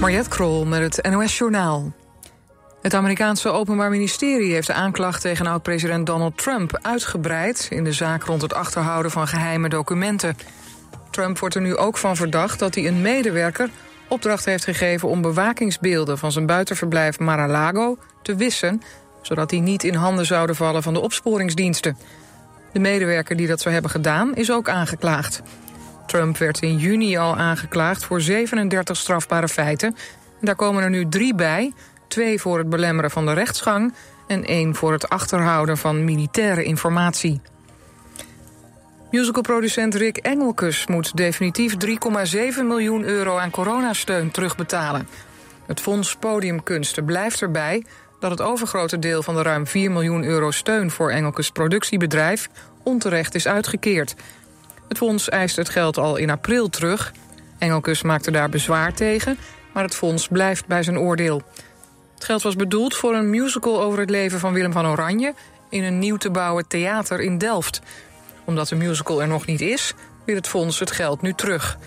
Mariette Krol met het NOS Journaal. Het Amerikaanse Openbaar Ministerie heeft de aanklacht tegen oud-president Donald Trump uitgebreid in de zaak rond het achterhouden van geheime documenten. Trump wordt er nu ook van verdacht dat hij een medewerker opdracht heeft gegeven om bewakingsbeelden van zijn buitenverblijf Mar-a-Lago te wissen, zodat die niet in handen zouden vallen van de opsporingsdiensten. De medewerker die dat zou hebben gedaan is ook aangeklaagd. Trump werd in juni al aangeklaagd voor 37 strafbare feiten. daar komen er nu drie bij. Twee voor het belemmeren van de rechtsgang... en één voor het achterhouden van militaire informatie. Musicalproducent Rick Engelkes moet definitief 3,7 miljoen euro aan coronasteun terugbetalen. Het Fonds Podiumkunsten blijft erbij dat het overgrote deel van de ruim 4 miljoen euro steun voor Engelkes productiebedrijf onterecht is uitgekeerd. Het fonds eist het geld al in april terug. Engelkus maakte daar bezwaar tegen, maar het fonds blijft bij zijn oordeel. Het geld was bedoeld voor een musical over het leven van Willem van Oranje... in een nieuw te bouwen theater in Delft. Omdat de musical er nog niet is, wil het fonds het geld nu terug.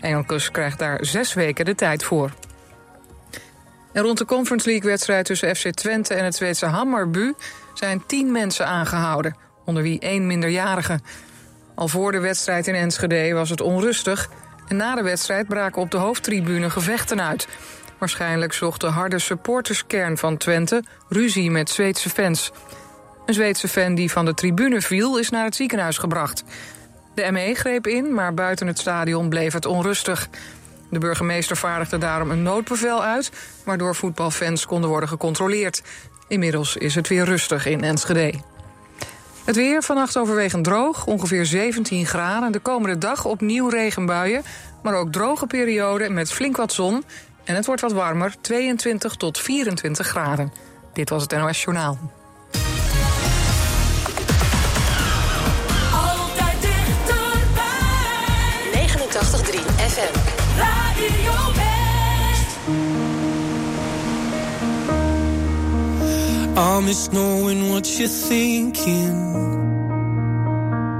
Engelkus krijgt daar zes weken de tijd voor. En rond de Conference League-wedstrijd tussen FC Twente en het Zweedse Hammarby... zijn tien mensen aangehouden, onder wie één minderjarige... Al voor de wedstrijd in Enschede was het onrustig... en na de wedstrijd braken op de hoofdtribune gevechten uit. Waarschijnlijk zocht de harde supporterskern van Twente ruzie met Zweedse fans. Een Zweedse fan die van de tribune viel is naar het ziekenhuis gebracht. De ME greep in, maar buiten het stadion bleef het onrustig. De burgemeester vaardigde daarom een noodbevel uit... waardoor voetbalfans konden worden gecontroleerd. Inmiddels is het weer rustig in Enschede. Het weer vannacht overwegend droog, ongeveer 17 graden. De komende dag opnieuw regenbuien, maar ook droge perioden met flink wat zon. En het wordt wat warmer, 22 tot 24 graden. Dit was het NOS Journaal. Altijd dichterbij. 89.3 FM. Radio. I miss knowing what you're thinking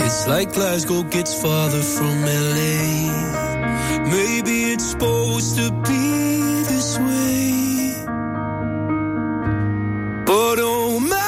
it's like Glasgow gets farther from LA. Maybe it's supposed to be this way. But oh my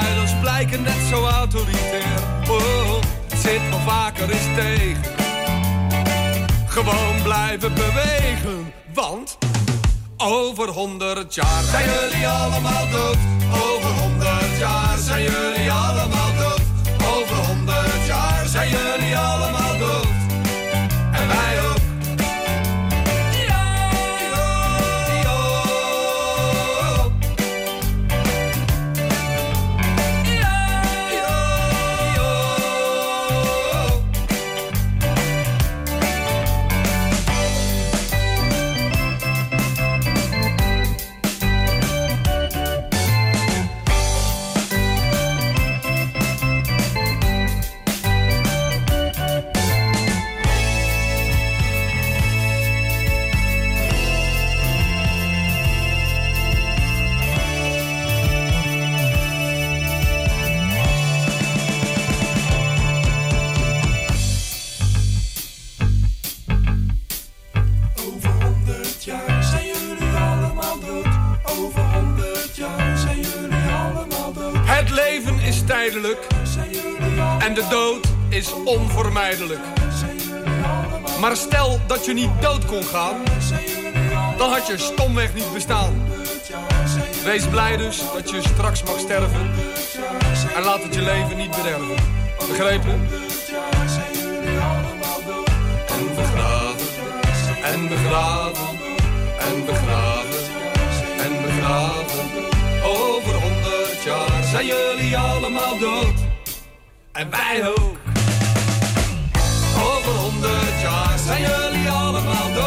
Leiders blijken net zo autoritair. Oh, zit wel vaker eens tegen. Gewoon blijven bewegen, want over honderd jaar zijn jullie allemaal dood. Over honderd jaar zijn jullie allemaal is onvermijdelijk. Maar stel dat je niet dood kon gaan, dan had je stomweg niet bestaan. Wees blij dus dat je straks mag sterven en laat het je leven niet bederven. Begrepen? En begraven, en begraven, en begraven, en begraven. Over honderd jaar zijn jullie allemaal dood. En wij ook. Over honderd jaar zijn jullie allemaal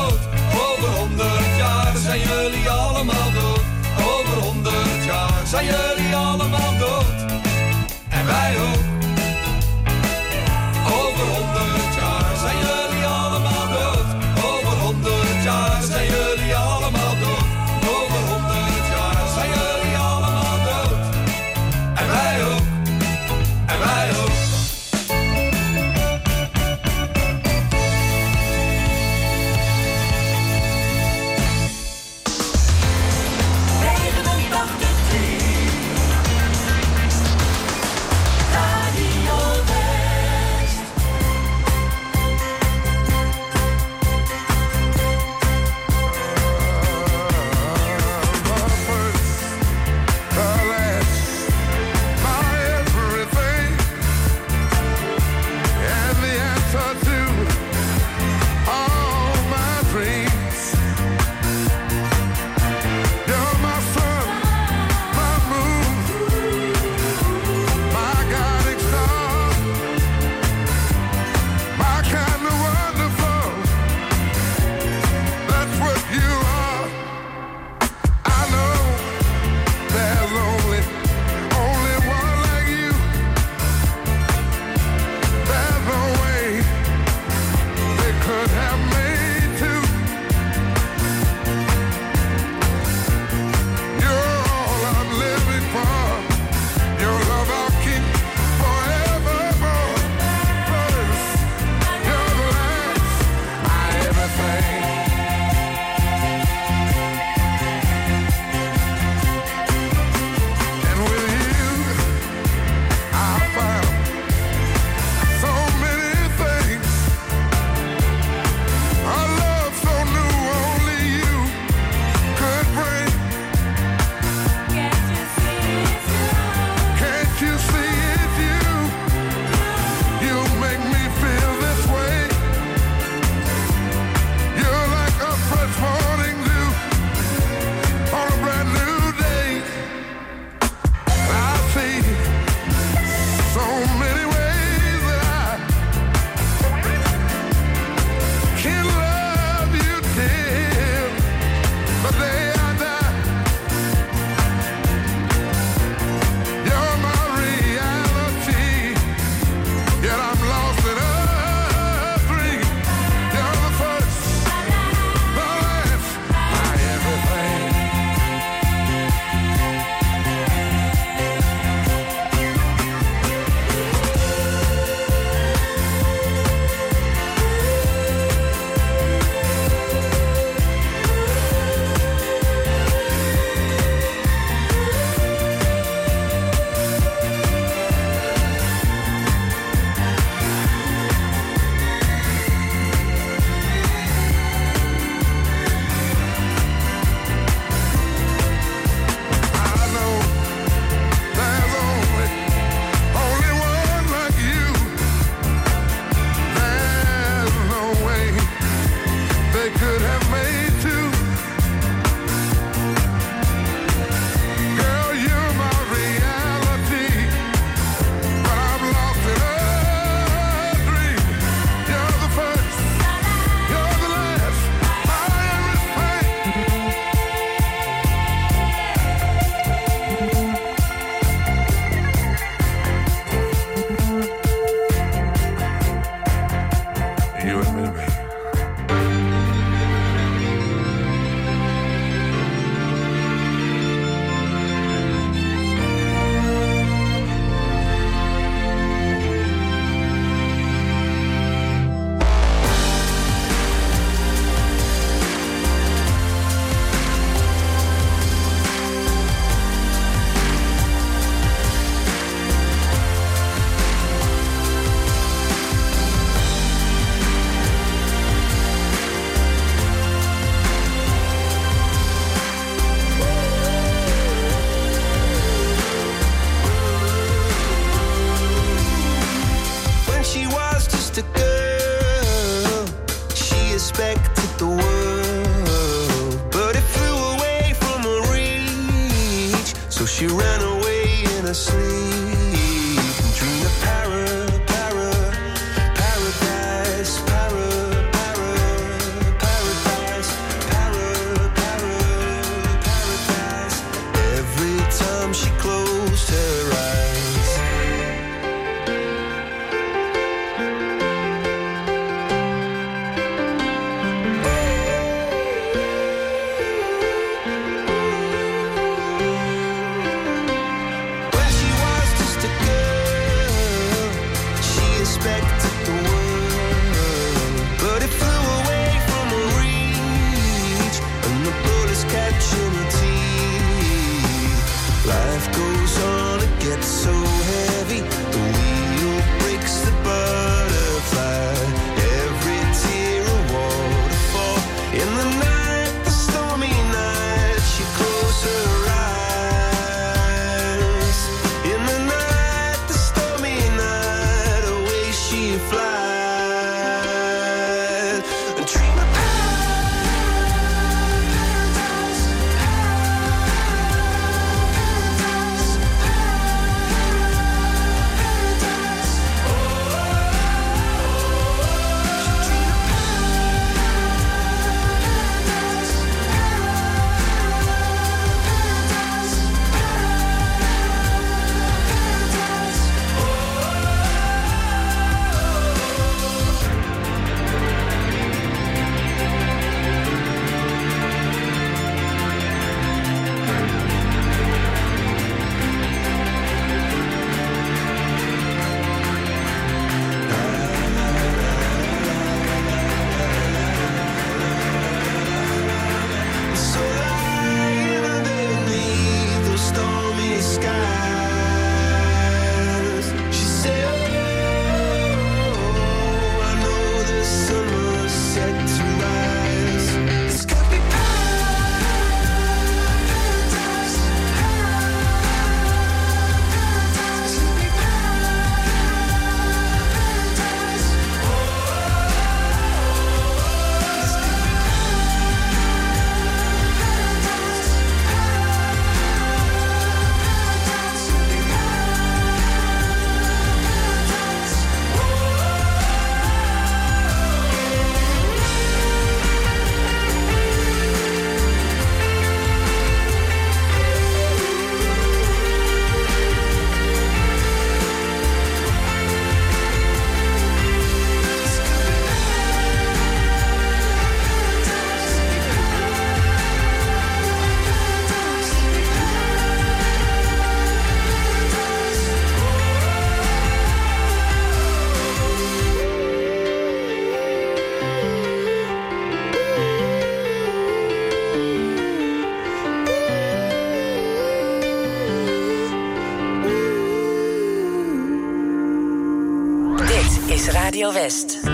West.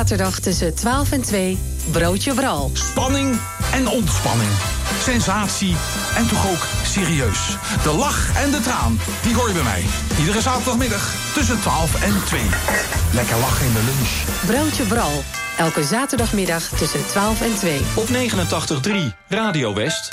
zaterdag tussen 12 en 2 Broodje Bral. Spanning en ontspanning. Sensatie en toch ook serieus. De lach en de traan, die hoor je bij mij. Iedere zaterdagmiddag tussen 12 en 2. Lekker lachen in de lunch. Broodje Bral. Elke zaterdagmiddag tussen 12 en 2. Op 89.3 Radio West.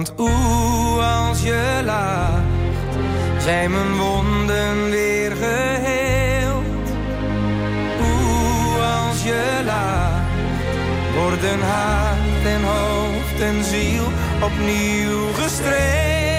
Want oeh, als je laat, zijn mijn wonden weer geheeld. Oeh, als je lacht, worden hart en hoofd en ziel opnieuw gestreeld.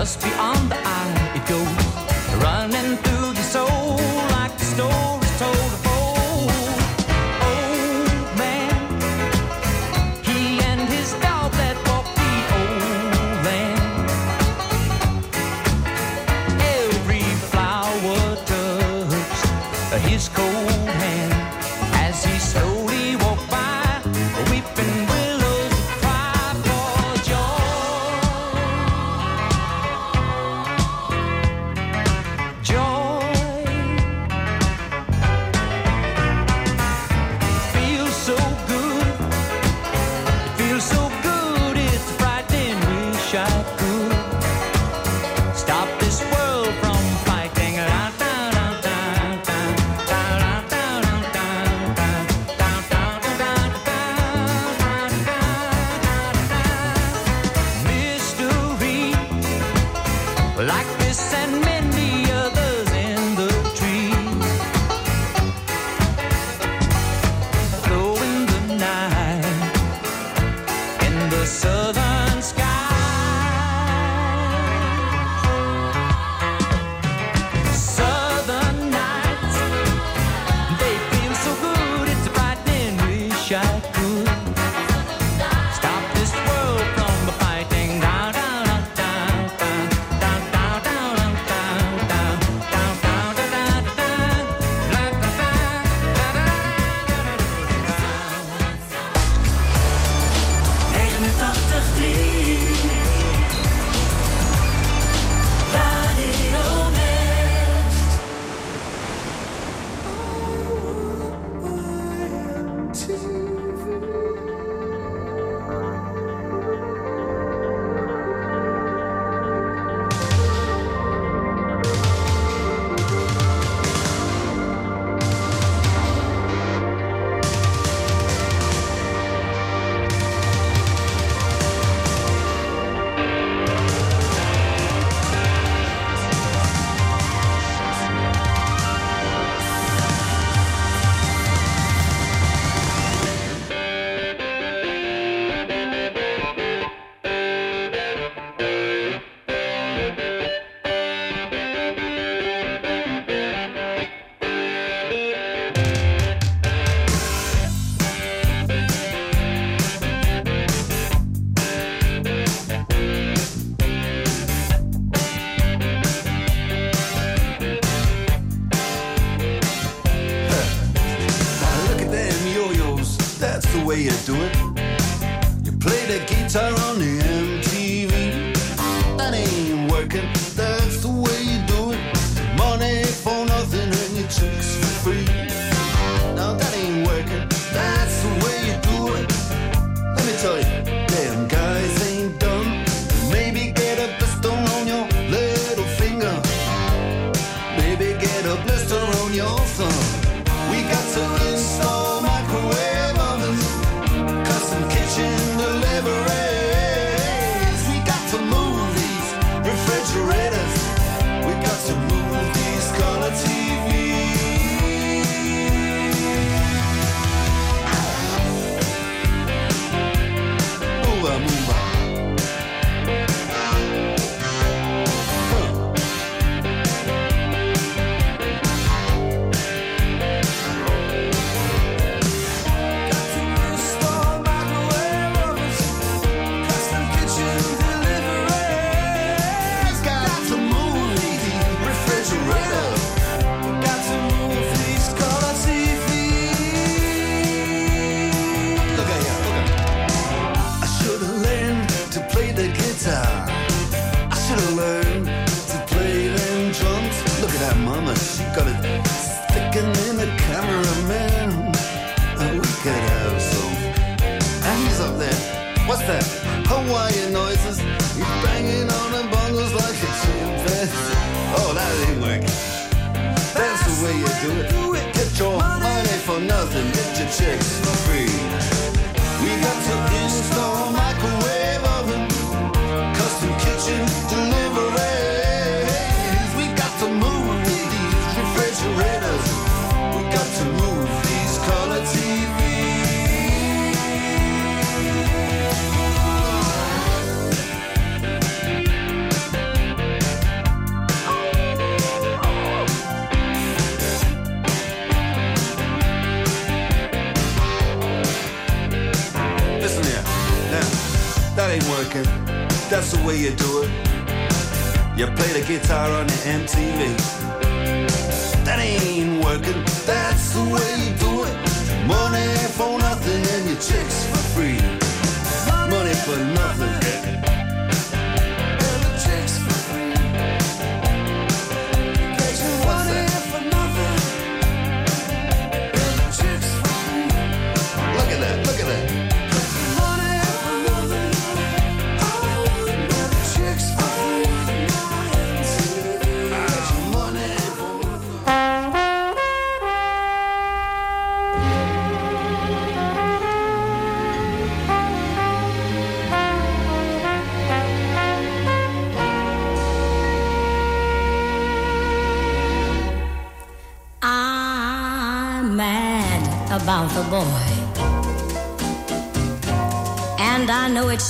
just be honest.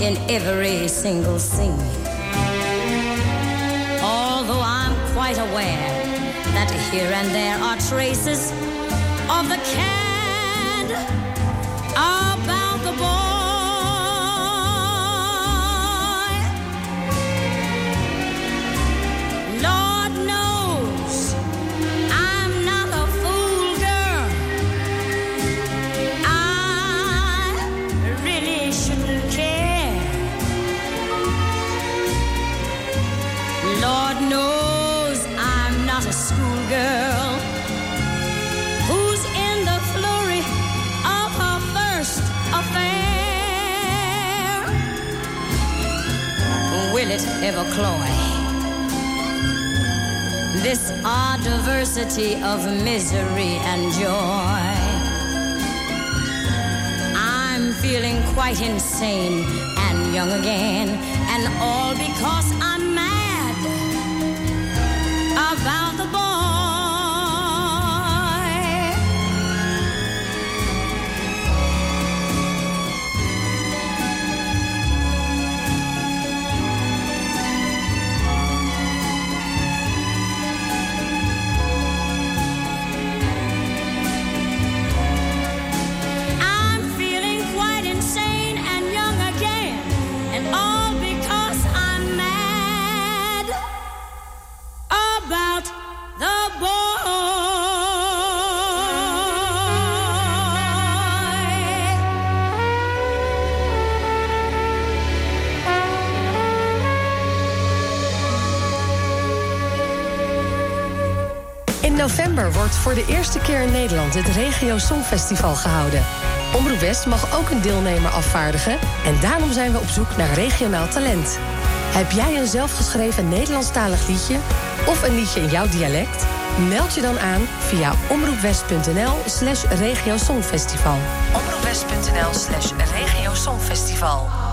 in every single scene. Although I'm quite aware that here and there are traces of the cad Will it ever cloy? This odd diversity of misery and joy. I'm feeling quite insane and young again, and all because I'm wordt voor de eerste keer in Nederland het Regio Songfestival gehouden. Omroep West mag ook een deelnemer afvaardigen en daarom zijn we op zoek naar regionaal talent. Heb jij een zelfgeschreven Nederlandstalig liedje of een liedje in jouw dialect? Meld je dan aan via omroepwest.nl slash regiosongfestival. Omroepwest.nl slash regiosongfestival.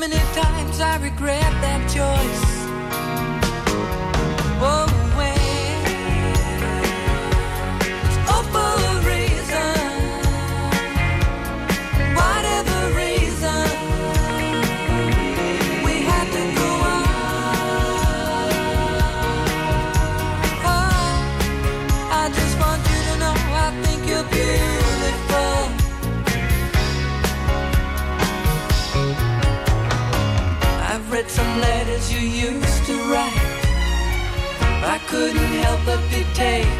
many times I regret that choice. couldn't help but be taken.